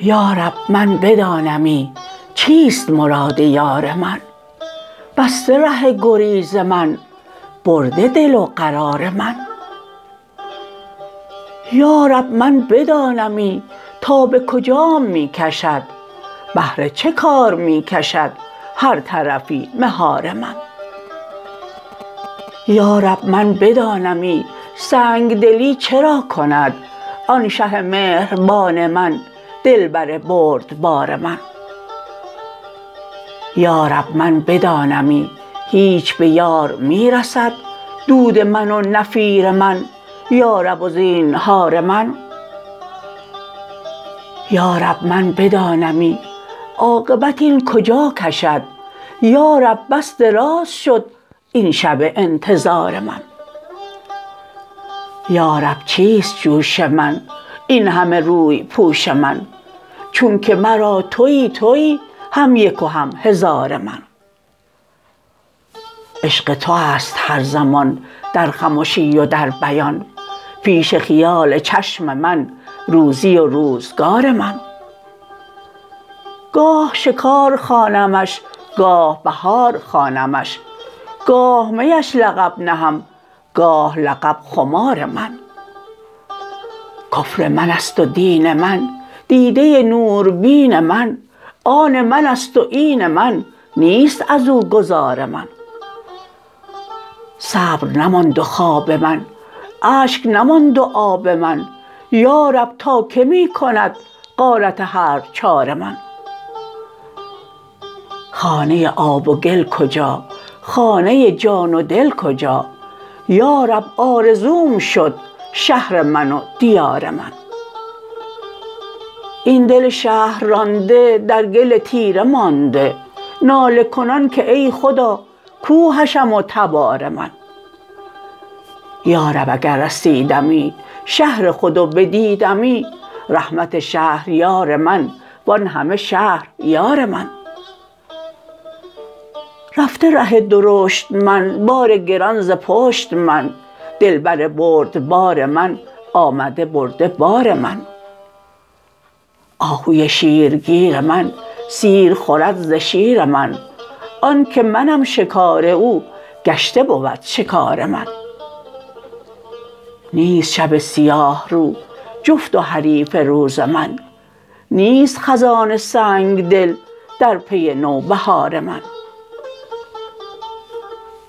یا رب من بدانمی چیست مراد یار من؟ بسته ره گریز من برده دل و قرار من. یا رب من بدانمی تا به کجام می کشد؟ بهر چه کار می کشد هر طرفی مهار من؟ یا رب من بدانمی سنگدلی چرا کند آن شه مهربان من دلبر بردبار من؟ یا رب من بدانمی هیچ به یار می رسد دود من و نفیر من یا رب و زینهار من؟ یا رب من بدانمی عاقبت این کجا کشد؟ یا رب بس دراز شد این شب انتظار من. یا رب چیست جوش من؟ این همه روی پوش من. چونک مرا توی توی هم یک و هم هزار من. عشق تو است هر زمان در خمشی و در بیان. پیش خیال چشم من روزی و روزگار من. گاه شکار خوانمش گاه بهار خوانمش. گاه میش لقب نهم گاه لقب خمار من. کفر من است و دین من دیده نوربین من. آن من است و این من نیست از او گذار من. صبر نماند و خواب من اشک نماند و آب من. یا رب تا کی می کند غارت هر چار من. خانه آب و گل کجا؟ خانه جان و دل کجا؟ یا رب آرزوم شد شهر من و دیار من. این دل شهر رانده در گل تیره مانده ناله کنان که ای خدا کو حشم و تبار من. یا رب اگر رسیدمی شهر خود و بدیدمی رحمت شهریار من و آن همه شهر یار من. رفته ره درشت من بار گران ز پشت من. دلبر بردبار من آمده برده بار من. آهوی شیرگیر من سیر خورد ز شیر من. آنک منم شکار او گشته بود شکار من. نیست شب سیاه رو جفت و حریف روز من. نیست خزان سنگدل در پی نوبهار من.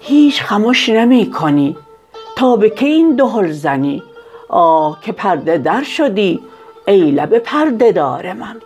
هیچ خمش نمی کنی تا به کی این دهل زنی؟ آه که پرده در شدی ای لب پرده دار من.